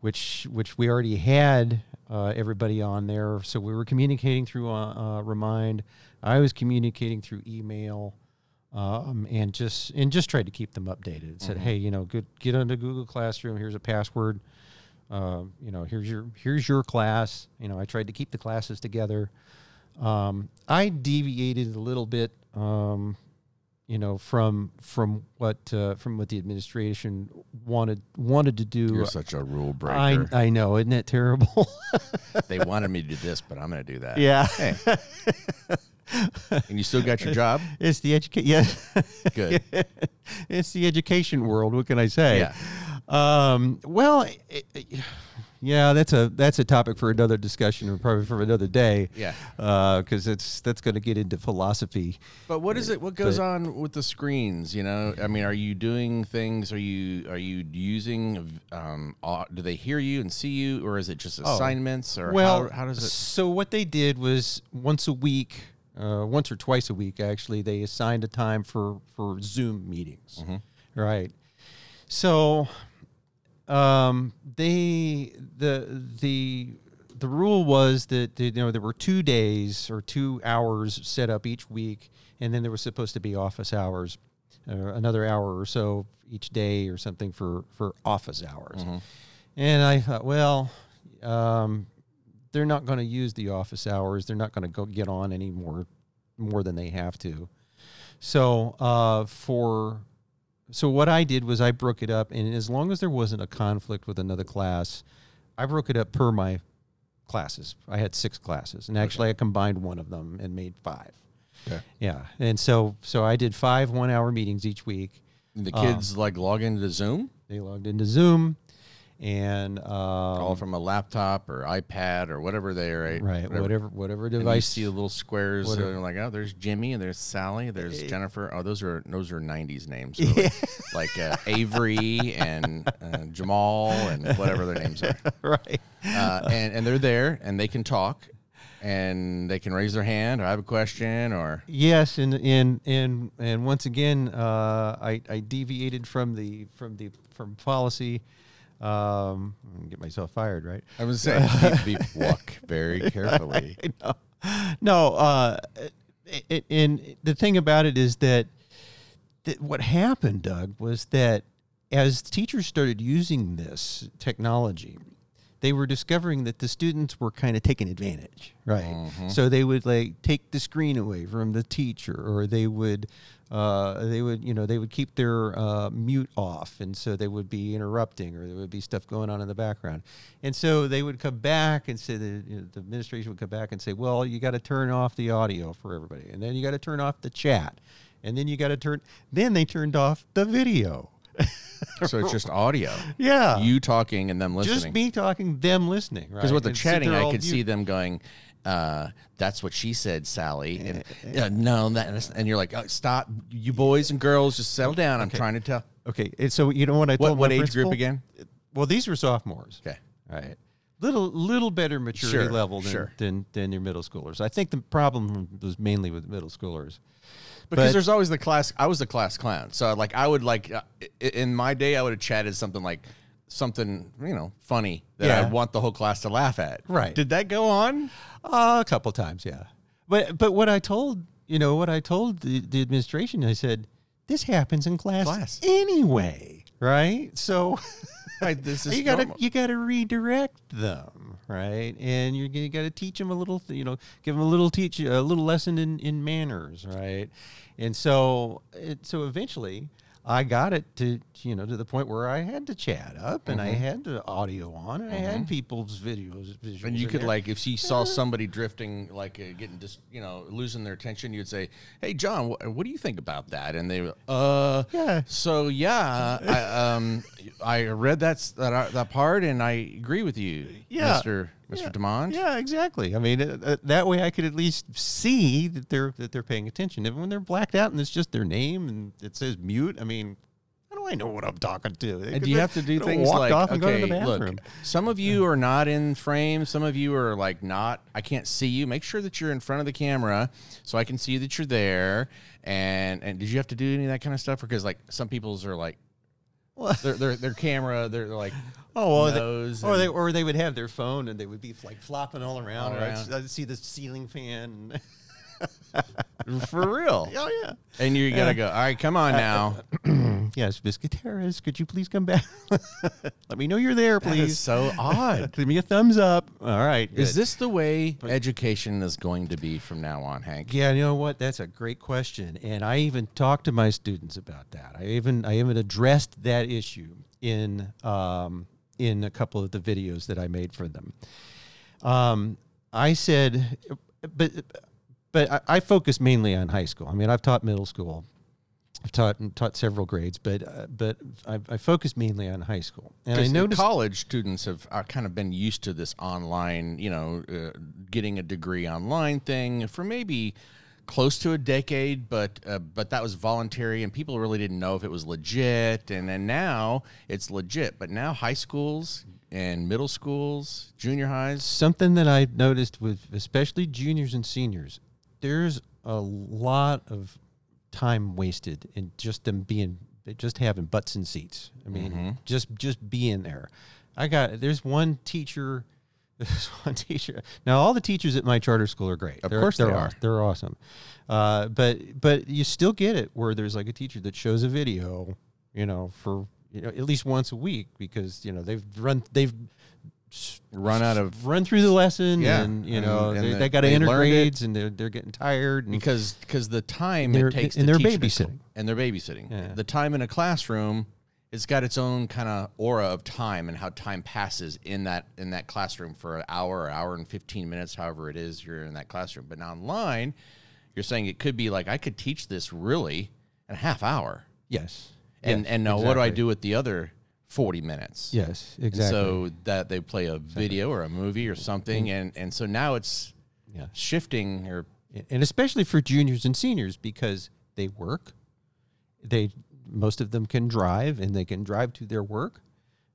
Speaker 2: which which we already had uh, everybody on there, so we were communicating through uh, uh, Remind. I was communicating through email. Um, and just and just tried to keep them updated. Said,
Speaker 1: Mhm.
Speaker 2: hey, you know, good, get onto Google Classroom. Here's a password. Uh, you know, here's your here's your class. You know, I tried to keep the classes together. Um, I deviated a little bit, um, you know, from from what uh, from what the administration wanted wanted to do.
Speaker 1: You're such a rule
Speaker 2: I,
Speaker 1: breaker.
Speaker 2: I know, isn't it terrible?
Speaker 1: they wanted me to do this, but I'm going to do that.
Speaker 2: Yeah.
Speaker 1: Hey. and you still got your job?
Speaker 2: It's the education. Yeah.
Speaker 1: Good.
Speaker 2: it's the education world. What can I say?
Speaker 1: Yeah.
Speaker 2: Um, well, it, it- yeah, that's a that's a topic for another discussion, or probably for another day.
Speaker 1: Yeah.
Speaker 2: Because it's that's going to get into philosophy.
Speaker 1: But what is it? What goes
Speaker 2: But-
Speaker 1: on with the screens? You know, I mean, are you doing things? Are you are you using? Um, do they hear you and see you, or is it just
Speaker 2: Oh.
Speaker 1: assignments? Or
Speaker 2: well,
Speaker 1: how, how does it?
Speaker 2: So what they did was once a week, uh, once or twice a week, actually, they assigned a time for for Zoom meetings.
Speaker 1: Mhm.
Speaker 2: Right. So, um, they the the the rule was that you know there were two days or two hours set up each week, and then there was supposed to be office hours, uh, another hour or so each day or something for for office hours.
Speaker 1: Mhm.
Speaker 2: And I thought, well, um, they're not going to use the office hours. They're not going to go get on any more more than they have to. So uh, for so what I did was I broke it up, and as long as there wasn't a conflict with another class, I broke it up per my classes. I had six classes, and actually I combined one of them and made five.
Speaker 1: Okay.
Speaker 2: Yeah, and so so I did five one-hour meetings each week.
Speaker 1: The
Speaker 2: Um,
Speaker 1: kids like log into Zoom.
Speaker 2: they logged into Zoom, and um,
Speaker 1: all from a laptop or iPad or whatever they are.
Speaker 2: Right, Right, whatever- whatever
Speaker 1: And you
Speaker 2: device-
Speaker 1: see the little squares.
Speaker 2: whatever-
Speaker 1: uh, like, oh, there's Jimmy, and there's Sally, there's
Speaker 2: Eh.
Speaker 1: Jennifer. Oh, those are those are '90s names, really. like uh, Avery and uh, Jamal and whatever their names are.
Speaker 2: right.
Speaker 1: Uh, and and they're there, and they can talk, and they can raise their hand, or I have a question, or
Speaker 2: Yes, and and and and once again, uh, I I deviated from the from the from policy. Um, I'm gonna get myself fired, right?
Speaker 1: I was saying, beep, beep, walk very carefully.
Speaker 2: No, uh, it, it, and the thing about it is that, that what happened, Doug, was that as teachers started using this technology, they were discovering that the students were kind of taking advantage, right?
Speaker 1: Mhm.
Speaker 2: So they would like take the screen away from the teacher, or they would, uh, they would, you know, they would keep their uh, mute off, and so they would be interrupting, or there would be stuff going on in the background, and so they would come back and say the, you know, the administration would come back and say, well, you got to turn off the audio for everybody, and then you got to turn off the chat, and then you got to turn, then they turned off the video.
Speaker 1: so it's just audio.
Speaker 2: Yeah.
Speaker 1: you talking and them listening.
Speaker 2: Just me talking, them listening, right?
Speaker 1: Because with the
Speaker 2: And
Speaker 1: chatting, I could
Speaker 2: mute.
Speaker 1: see them going, uh, "That's what she said, Sally."
Speaker 2: Eh,
Speaker 1: And uh, no, that, and you're like, oh, "Stop, you boys and girls, just settle down." I'm
Speaker 2: Okay.
Speaker 1: trying to tell.
Speaker 2: Okay, and so you know what I
Speaker 1: What-
Speaker 2: told
Speaker 1: what
Speaker 2: my
Speaker 1: age group again?
Speaker 2: Well, these were sophomores.
Speaker 1: Okay, All
Speaker 2: right. Little little better maturity
Speaker 1: Sure,
Speaker 2: level than,
Speaker 1: sure.
Speaker 2: than than your middle schoolers. I think the problem was mainly with middle schoolers.
Speaker 1: Because
Speaker 2: But-
Speaker 1: there's always the class. I was the class clown, so like I would like uh, i- in my day, I would have chatted something like something you know funny that I want the whole class to laugh at.
Speaker 2: Right.
Speaker 1: Did that go on?
Speaker 2: Uh, a couple times, yeah. But but what I told you know what I told the, the administration, I said this happens in class,
Speaker 1: Class.
Speaker 2: anyway, right? So
Speaker 1: Right, this is
Speaker 2: you gotta you gotta redirect them, right? And you're you gotta teach them a little, th- you know, give them a little teach a little lesson in in manners, right? And so it, so eventually. I got it to you know to the point where I had to chat up and I
Speaker 1: Mhm.
Speaker 2: had the audio on and I had
Speaker 1: Mhm.
Speaker 2: people's videos.
Speaker 1: And you could
Speaker 2: there.
Speaker 1: like, if she saw somebody drifting, like uh, getting just, you know, losing their attention, you'd say, "Hey, John, wh- what do you think about that?" And they, uh,
Speaker 2: Yeah.
Speaker 1: So yeah, I, um, I read that that uh, that part, and I agree with you,
Speaker 2: Yeah.
Speaker 1: Mister Mister DeMond.
Speaker 2: Yeah, exactly. I mean, uh, uh, that way I could at least see that they're that they're paying attention. Even when they're blacked out and it's just their name and it says mute, I mean, how do I know what I'm talking to? They
Speaker 1: And do you have to do things like
Speaker 2: off and go to
Speaker 1: okay,
Speaker 2: the bathroom?
Speaker 1: look, some of you are not in frame, some of you are like not. I can't see you. Make sure that you're in front of the camera so I can see that you're there. And and did you have to do any of that kind of stuff? Because like some people's are like. Their, their their camera, they're like
Speaker 2: Oh, well, they- or they or they would have their phone and they would be like flopping all around.
Speaker 1: All
Speaker 2: or I'd. I'd see the ceiling fan.
Speaker 1: for real.
Speaker 2: Oh yeah.
Speaker 1: And you gotta go. All right, come on now.
Speaker 2: yes, Biscuiteras, could you please come back? Let me know you're there,
Speaker 1: That is
Speaker 2: please.
Speaker 1: so odd.
Speaker 2: Give me a thumbs up. All right.
Speaker 1: Is
Speaker 2: good.
Speaker 1: this the way education is going to be from now on, Hank?
Speaker 2: Yeah, you know what? That's a great question, and I even talked to my students about that. I even I even addressed that issue in um, in a couple of the videos that I made for them. Um, I said, but but I, I focus mainly on high school. I mean, I've taught middle school. I've taught taught several grades, but uh, but I, I focus mainly on high school. And I noticed
Speaker 1: college students have are kind of been used to this online, you know, uh, getting a degree online thing for maybe close to a decade, but uh, but that was voluntary, and people really didn't know if it was legit. And then now it's legit, but now high schools and middle schools, junior highs,
Speaker 2: something that I noticed with especially juniors and seniors, there's a lot of time wasted in just them being just having butts and seats. I mean,
Speaker 1: Mhm.
Speaker 2: just just being there. I got there's one teacher. There's one teacher. Now all the teachers at my charter school are great.
Speaker 1: Of
Speaker 2: They're-
Speaker 1: course
Speaker 2: they're
Speaker 1: they are.
Speaker 2: They're awesome. Uh, but but you still get it where there's like a teacher that shows a video, you know, for you know at least once a week because you know they've run they've
Speaker 1: Run out of-
Speaker 2: run through the lesson
Speaker 1: Yeah,
Speaker 2: and you know
Speaker 1: and
Speaker 2: they,
Speaker 1: they-
Speaker 2: they got to enter grades and they're they're getting tired and
Speaker 1: because because the time it takes
Speaker 2: and
Speaker 1: to
Speaker 2: they're
Speaker 1: teach in a
Speaker 2: babysitting.
Speaker 1: and they're babysitting.
Speaker 2: Yeah.
Speaker 1: The time in a classroom, it's got its own kind of aura of time and how time passes in that in that classroom for an hour, or hour and fifteen minutes, however it is you're in that classroom. But now online, you're saying it could be like I could teach this really in a half hour.
Speaker 2: yes
Speaker 1: And
Speaker 2: Yes,
Speaker 1: and now what do I do with the other 40 minutes.
Speaker 2: Yes,
Speaker 1: And
Speaker 2: exactly.
Speaker 1: so that they play a video or a movie or something, mm-hmm. and and so now it's
Speaker 2: Yeah.
Speaker 1: shifting or
Speaker 2: and especially for juniors and seniors because they work they most of them can drive and they can drive to their work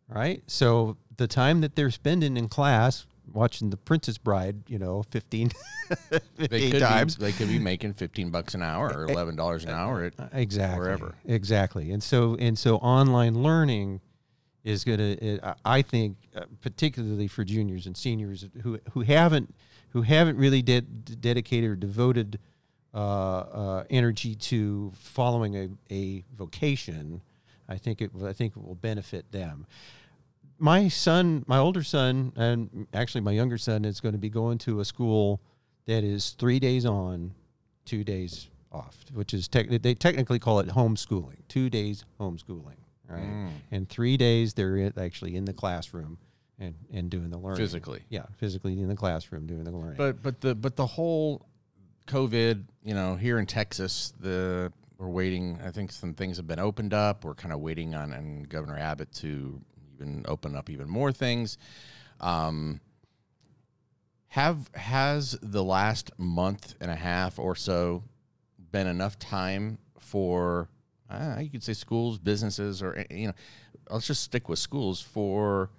Speaker 2: right so the time that they're spending in class watching the princess bride you know 15
Speaker 1: they could
Speaker 2: times
Speaker 1: be, they could be making 15 bucks an hour or 11 dollars an hour at uh,
Speaker 2: exactly
Speaker 1: wherever.
Speaker 2: exactly and so and so online learning is going to i think uh, particularly for juniors and seniors who who haven't who haven't really ded- dedicated or devoted uh, uh, energy to following a, a vocation i think it i think it will benefit them my son, my older son, and actually my younger son is going to be going to a school that is three days on, two days off, which is they technically call it homeschooling. Two days homeschooling, right?
Speaker 1: Mm.
Speaker 2: And three days they're actually in the classroom and and doing the learning
Speaker 1: Physically.
Speaker 2: Yeah, physically in the classroom doing the learning.
Speaker 1: But but the but the whole COVID, you know, here in Texas, the we're waiting. I think some things have been opened up. We're kind of waiting on and Governor Abbott to even open up even more things. Um, have has the last month and a half or so been enough time for uh, you could say schools, businesses, or you know, let's just stick with schools for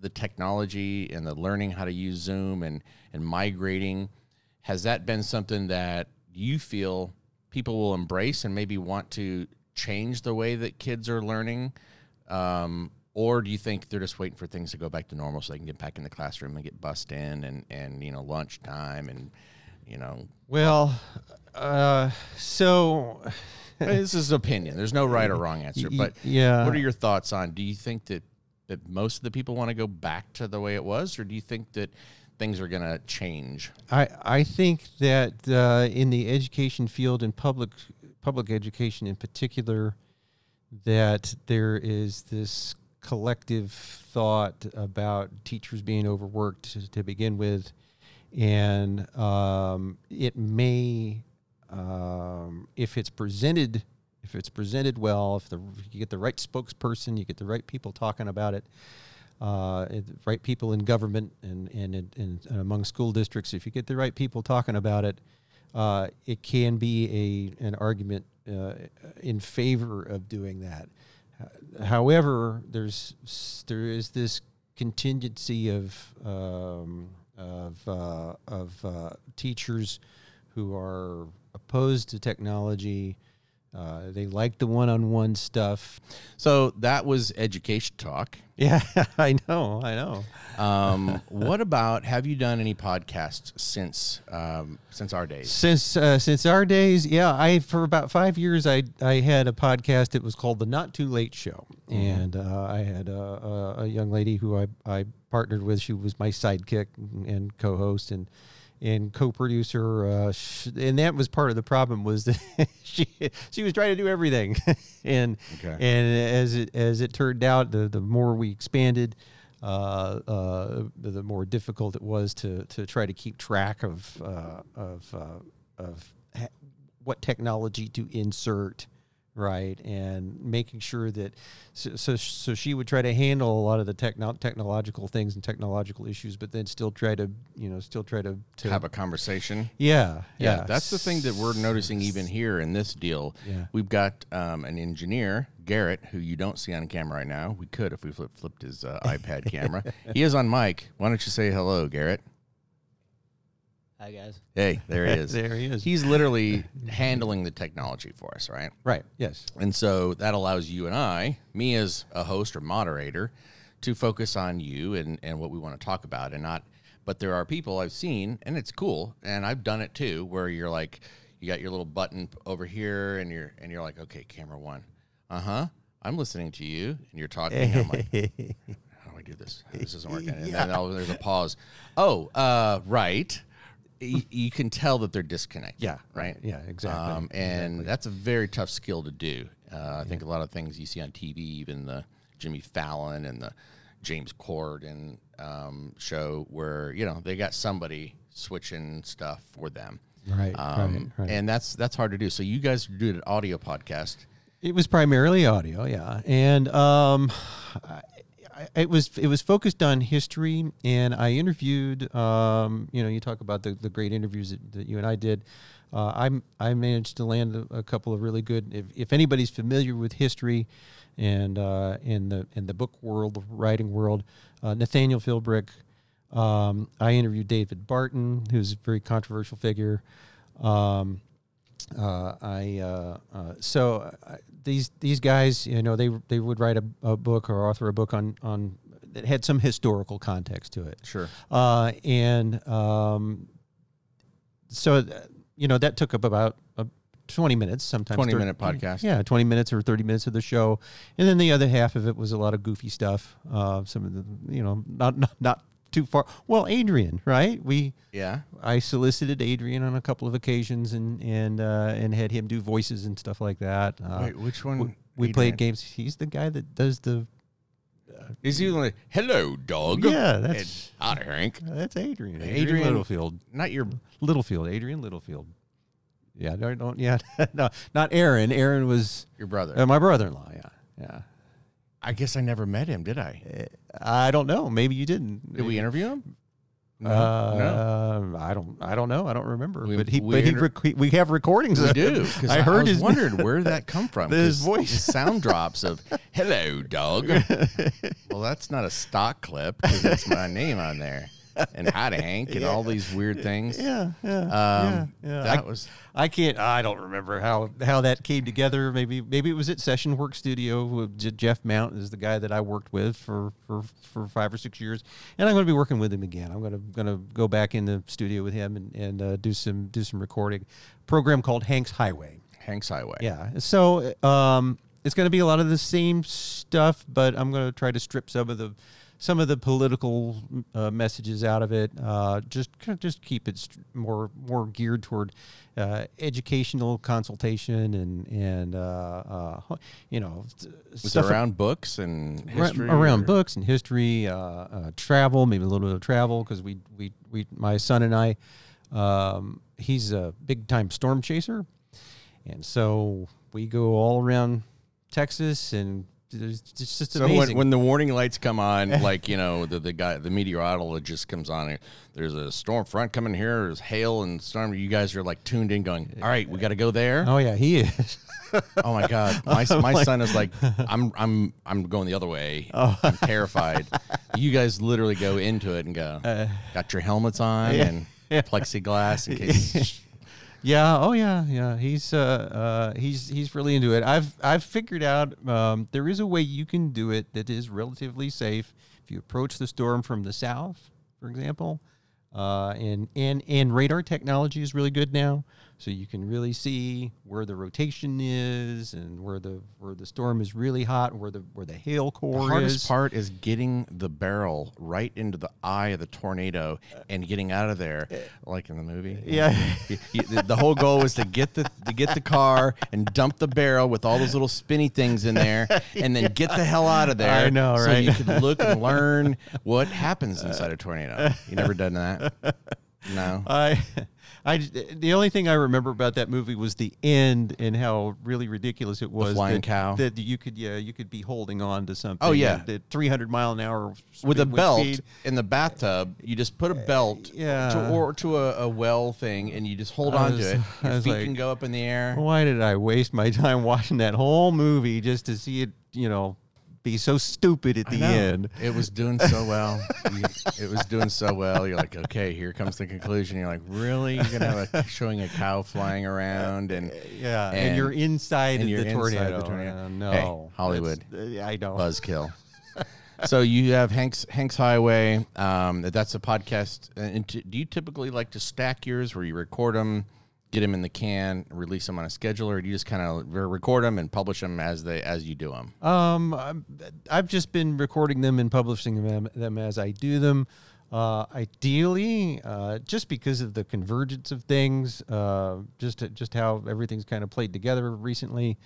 Speaker 1: the technology and the learning how to use Zoom and and migrating. Has that been something that you feel people will embrace and maybe want to change the way that kids are learning? Um, or do you think they're just waiting for things to go back to normal so they can get back in the classroom and get bussed in and, and you know lunchtime and you know
Speaker 2: well, uh, so
Speaker 1: this is opinion. There's no right or wrong answer, but
Speaker 2: yeah.
Speaker 1: what are your thoughts on? Do you think that that most of the people want to go back to the way it was, or do you think that things are going to change?
Speaker 2: I, I think that uh, in the education field and public public education in particular, that there is this collective thought about teachers being overworked to, to begin with, and um, it may, um, if it's presented, if it's presented well, if the if you get the right spokesperson, you get the right people talking about it, uh, right people in government and, and, and, and among school districts, if you get the right people talking about it, uh, it can be a an argument uh, in favor of doing that. However, there's there is this contingency of um, of uh, of uh, teachers who are opposed to technology. Uh, they like the one-on-one stuff.
Speaker 1: So that was education talk.
Speaker 2: Yeah, I know, I know.
Speaker 1: Um, what about have you done any podcasts since um, since our days?
Speaker 2: Since uh, since our days, yeah, I for about five years I I had a podcast. It was called the Not Too Late Show, and uh, I had a, a, a young lady who I, I partnered with. She was my sidekick and co-host and and co-producer. Uh, sh- and that was part of the problem was that she she was trying to do everything, and
Speaker 1: Okay.
Speaker 2: and as it as it turned out, the the more we expanded. Uh, uh, the, the more difficult it was to, to try to keep track of uh, of uh, of ha- what technology to insert, right, and making sure that so, so so she would try to handle a lot of the techno- technological things and technological issues, but then still try to you know still try to, to
Speaker 1: have a conversation.
Speaker 2: Yeah,
Speaker 1: yeah,
Speaker 2: yeah.
Speaker 1: That's the thing that we're noticing even here in this deal.
Speaker 2: Yeah.
Speaker 1: we've got um, an engineer, Garrett, who you don't see on camera right now. We could if we flip, flipped his uh, iPad camera. He is on mic. Why don't you say hello, Garrett?
Speaker 14: Hi guys.
Speaker 1: Hey, there he is.
Speaker 2: There he is.
Speaker 1: He's literally handling the technology for us, right?
Speaker 2: Right. Yes.
Speaker 1: And so that allows you and I, me as a host or moderator, to focus on you and, and what we want to talk about and not but there are people I've seen and it's cool and I've done it too where you're like you got your little button over here and you're and you're like, okay, camera one. Uh-huh. I'm listening to you and you're talking. I'm like, how do I do this? This isn't working. And then there's a pause. Oh, uh, right. You can tell that they're disconnected.
Speaker 2: Yeah,
Speaker 1: Right.
Speaker 2: yeah, exactly,
Speaker 1: Um, and that's a very tough skill to do. Uh, I think a lot of things you see on TV, even the Jimmy Fallon and the James Corden um, show, where you know they got somebody switching stuff for them.
Speaker 2: Right,
Speaker 1: Um,
Speaker 2: right, right.
Speaker 1: And that's that's hard to do. So you guys do an audio podcast.
Speaker 2: It was primarily audio, yeah. And um, I, it was it was focused on history, and I interviewed. Um, you know, you talk about the, the great interviews that, that you and I did. Uh, I I managed to land a, a couple of really good. If, if anybody's familiar with history, and uh, in the in the book world, the writing world, uh, Nathaniel Philbrick. Um, I interviewed David Barton, who's a very controversial figure. Um, uh, I uh, uh, so uh, these these guys, you know, they they would write a, a book or author a book on on that had some historical context to it.
Speaker 1: Sure.
Speaker 2: Uh, and um, so you know that took up about uh, 20 minutes sometimes
Speaker 1: 20
Speaker 2: thir-
Speaker 1: minute podcast.
Speaker 2: yeah 20 minutes or 30 minutes of the show and then the other half of it was a lot of goofy stuff uh, some of the you know not not, not too far well adrian right we
Speaker 1: Yeah.
Speaker 2: i solicited adrian on a couple of occasions and and uh, and had him do voices and stuff like that uh,
Speaker 1: Wait, which one,
Speaker 2: we, we played games he's the guy that does the
Speaker 1: Is he like, hello, dog?
Speaker 2: yeah that's
Speaker 1: Hi, Hank.
Speaker 2: that's adrian adrian,
Speaker 1: Adrian-
Speaker 2: littlefield
Speaker 1: Not your.
Speaker 2: Littlefield, Adrian Littlefield. Yeah, don't, don't yeah, no, not Aaron. Aaron was
Speaker 1: Your brother.
Speaker 2: uh, my brother-in-law. Yeah, yeah.
Speaker 1: I guess I never met him, did I?
Speaker 2: I don't know. Maybe you didn't.
Speaker 1: Did we interview him? No.
Speaker 2: Uh, I don't. I don't know. I don't remember.
Speaker 1: We-
Speaker 2: but he.
Speaker 1: we
Speaker 2: But he. Rec- we have recordings.
Speaker 1: We
Speaker 2: of
Speaker 1: do.
Speaker 2: I
Speaker 1: I,
Speaker 2: heard
Speaker 1: was
Speaker 2: his.
Speaker 1: wondering where did that come from.
Speaker 2: His voice.
Speaker 1: the sound drops of "Hello, dog." well, that's not a stock clip because it's my name on there, and hi to Hank, and all these weird things.
Speaker 2: Yeah, yeah,
Speaker 1: Um,
Speaker 2: yeah, yeah.
Speaker 1: That
Speaker 2: I,
Speaker 1: was
Speaker 2: I can't. I don't remember how how that came together. Maybe maybe it was at Session Work Studio. with Jeff Mount is the guy that I worked with for for for five or six years, and I'm going to be working with him again. I'm going to going to go back in the studio with him and and uh, do some do some recording. Program called Hank's Highway.
Speaker 1: Hank's Highway.
Speaker 2: Yeah. So um, it's going to be a lot of the same stuff, but I'm going to try to strip some of the some of the political uh, messages out of it. Uh, just kind of just keep it more more geared toward uh, educational consultation and and uh, uh, you know
Speaker 1: it around books and history?
Speaker 2: around
Speaker 1: or-
Speaker 2: books and history, uh, uh, travel, maybe a little bit of travel because we, we we my son and I, um, he's a big time storm chaser, and so we go all around Texas and it's just
Speaker 1: So
Speaker 2: amazing.
Speaker 1: when, when the warning lights come on, like you know, the the guy, the meteorologist comes on. and There's a storm front coming here. There's hail and storm. You guys are like tuned in, going, "All right, we got to go there."
Speaker 2: oh yeah, he is.
Speaker 1: Oh my god, my
Speaker 2: I'm
Speaker 1: my
Speaker 2: like-
Speaker 1: son is like, I'm I'm I'm going the other way.
Speaker 2: Oh.
Speaker 1: I'm terrified. you guys literally go into it and go, uh, got your helmets on
Speaker 2: yeah.
Speaker 1: and plexiglass in case.
Speaker 2: Yeah. Oh, yeah. Yeah. He's uh, uh he's he's really into it. I've I've figured out um, there is a way you can do it that is relatively safe if you approach the storm from the south, for example. Uh, and and and radar technology is really good now, so you can really see where the rotation is and where the where the storm is really hot, where the where the hail core The
Speaker 1: hardest
Speaker 2: is.
Speaker 1: part is getting the barrel right into the eye of the tornado and getting out of there, like in the movie.
Speaker 2: Yeah.
Speaker 1: You- you- the, the whole goal was to get the to get the car and dump the barrel with all those little spinny things in there, and then get the hell out of there.
Speaker 2: I know, right?
Speaker 1: So you could look and learn what happens inside a tornado. You never done that? No.
Speaker 2: I, I, the only thing I remember about that movie was the end and how really ridiculous it was.
Speaker 1: flying
Speaker 2: that,
Speaker 1: cow?
Speaker 2: That you could, yeah, you could be holding on to something.
Speaker 1: Oh, yeah.
Speaker 2: the 300 mile an hour
Speaker 1: with a belt
Speaker 2: speed.
Speaker 1: in the bathtub, you just put a eh, belt
Speaker 2: yeah.
Speaker 1: to, or to a, a well thing, and you just hold
Speaker 2: I
Speaker 1: on to it. Your
Speaker 2: was
Speaker 1: feet
Speaker 2: like,
Speaker 1: can go up in the air.
Speaker 2: Why did I waste my time watching that whole movie just to see it, you know, be so stupid at the end?
Speaker 1: It was doing so well. It was doing so well. You're like, okay, here comes the conclusion. You're like, really? You're gonna have a showing a cow flying around and
Speaker 2: Yeah, and, you're inside
Speaker 1: and you're
Speaker 2: the
Speaker 1: inside
Speaker 2: tornado.
Speaker 1: the tornado.
Speaker 2: Uh,
Speaker 1: Hey,
Speaker 2: no,
Speaker 1: Hollywood.
Speaker 2: That's- uh, I know.
Speaker 1: Buzzkill. so you have Hank's Hank's Highway. Um, that's a podcast. Uh, And do you typically like to stack yours, where you record them, get them in the can, release them on a schedule, or do you just kind of record them and publish them as they as you do them?
Speaker 2: Um, I've just been recording them and publishing them, them as I do them. Uh, ideally, uh, just because of the convergence of things, uh, just just how everything's kind of played together recently.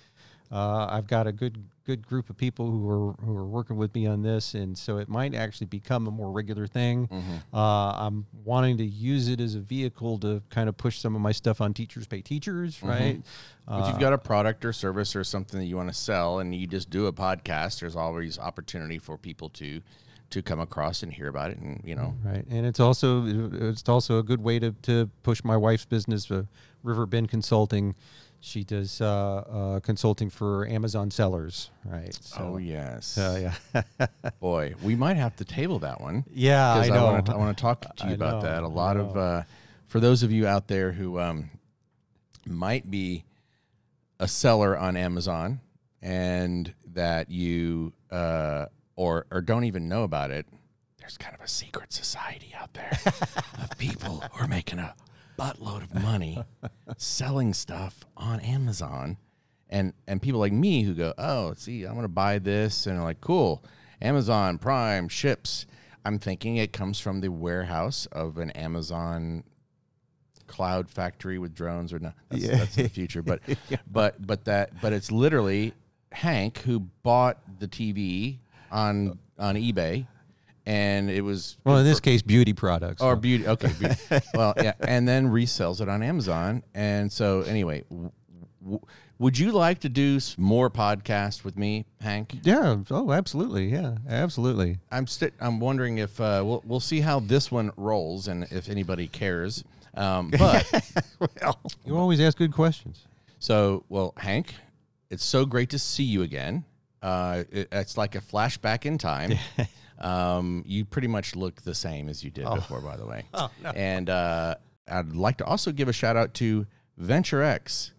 Speaker 2: Uh, I've got a good good group of people who are who are working with me on this, and so it might actually become a more regular thing. Uh, I'm wanting to use it as a vehicle to kind of push some of my stuff on Teachers Pay Teachers, right?
Speaker 1: Mm-hmm. if you've got a product or service or something that you want to sell and you just do a podcast, there's always opportunity for people to to come across and hear about it and you know
Speaker 2: right and it's also it's also a good way to, to push my wife's business uh, river bend consulting she does uh, uh, consulting for amazon sellers right? So,
Speaker 1: oh yes.
Speaker 2: uh, yeah.
Speaker 1: Boy we might have to table that one.
Speaker 2: Yeah, I know.
Speaker 1: I want to talk to you
Speaker 2: I
Speaker 1: about
Speaker 2: know,
Speaker 1: that. A lot of uh, for those of you out there who um, might be a seller on amazon and that you uh, or or don't even know about it there's kind of a secret society out there of people who are making a buttload of money selling stuff on Amazon. And and people like me who go, "Oh, see, I'm to buy this." And like, "Cool. Amazon Prime ships." I'm thinking it comes from the warehouse of an Amazon cloud factory with drones or not. That's,
Speaker 2: Yeah.
Speaker 1: that's the future, but but but that but it's literally Hank who bought the TV on on eBay and it was
Speaker 2: well in this case beauty products
Speaker 1: or beauty. Okay, beauty. well, yeah, and then resells it on Amazon. And so, anyway, w- would you like to do more podcasts with me, Hank?
Speaker 2: yeah oh absolutely yeah absolutely
Speaker 1: I'm st- I'm wondering if uh, we'll we'll see how this one rolls and if anybody cares. Um, but
Speaker 2: well, you always ask good questions.
Speaker 1: So, well, Hank, it's so great to see you again. Uh, it, it's like a flashback in time. um, you pretty much look the same as you did
Speaker 2: Oh.
Speaker 1: before, by the way.
Speaker 2: Oh, no.
Speaker 1: And uh, I'd like to also give a shout out to Venture X,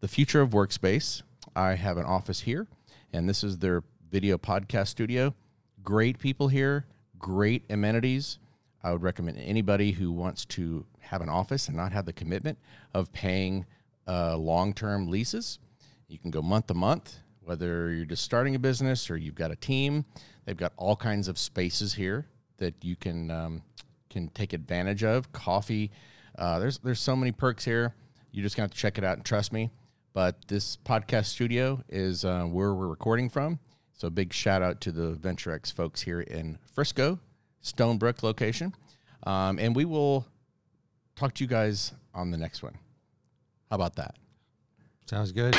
Speaker 1: the future of workspace. I have an office here, and this is their video podcast studio. Great people here, great amenities. I would recommend anybody who wants to have an office and not have the commitment of paying uh, long term leases. You can go month to month, whether you're just starting a business or you've got a team. They've got all kinds of spaces here that you can um, can take advantage of. Coffee, uh, there's there's so many perks here. You just got to check it out and trust me. But this podcast studio is uh, where we're recording from. So big shout out to the VentureX folks here in Frisco, Stonebrook location. Um, and we will talk to you guys on the next one. How about that?
Speaker 2: Sounds good.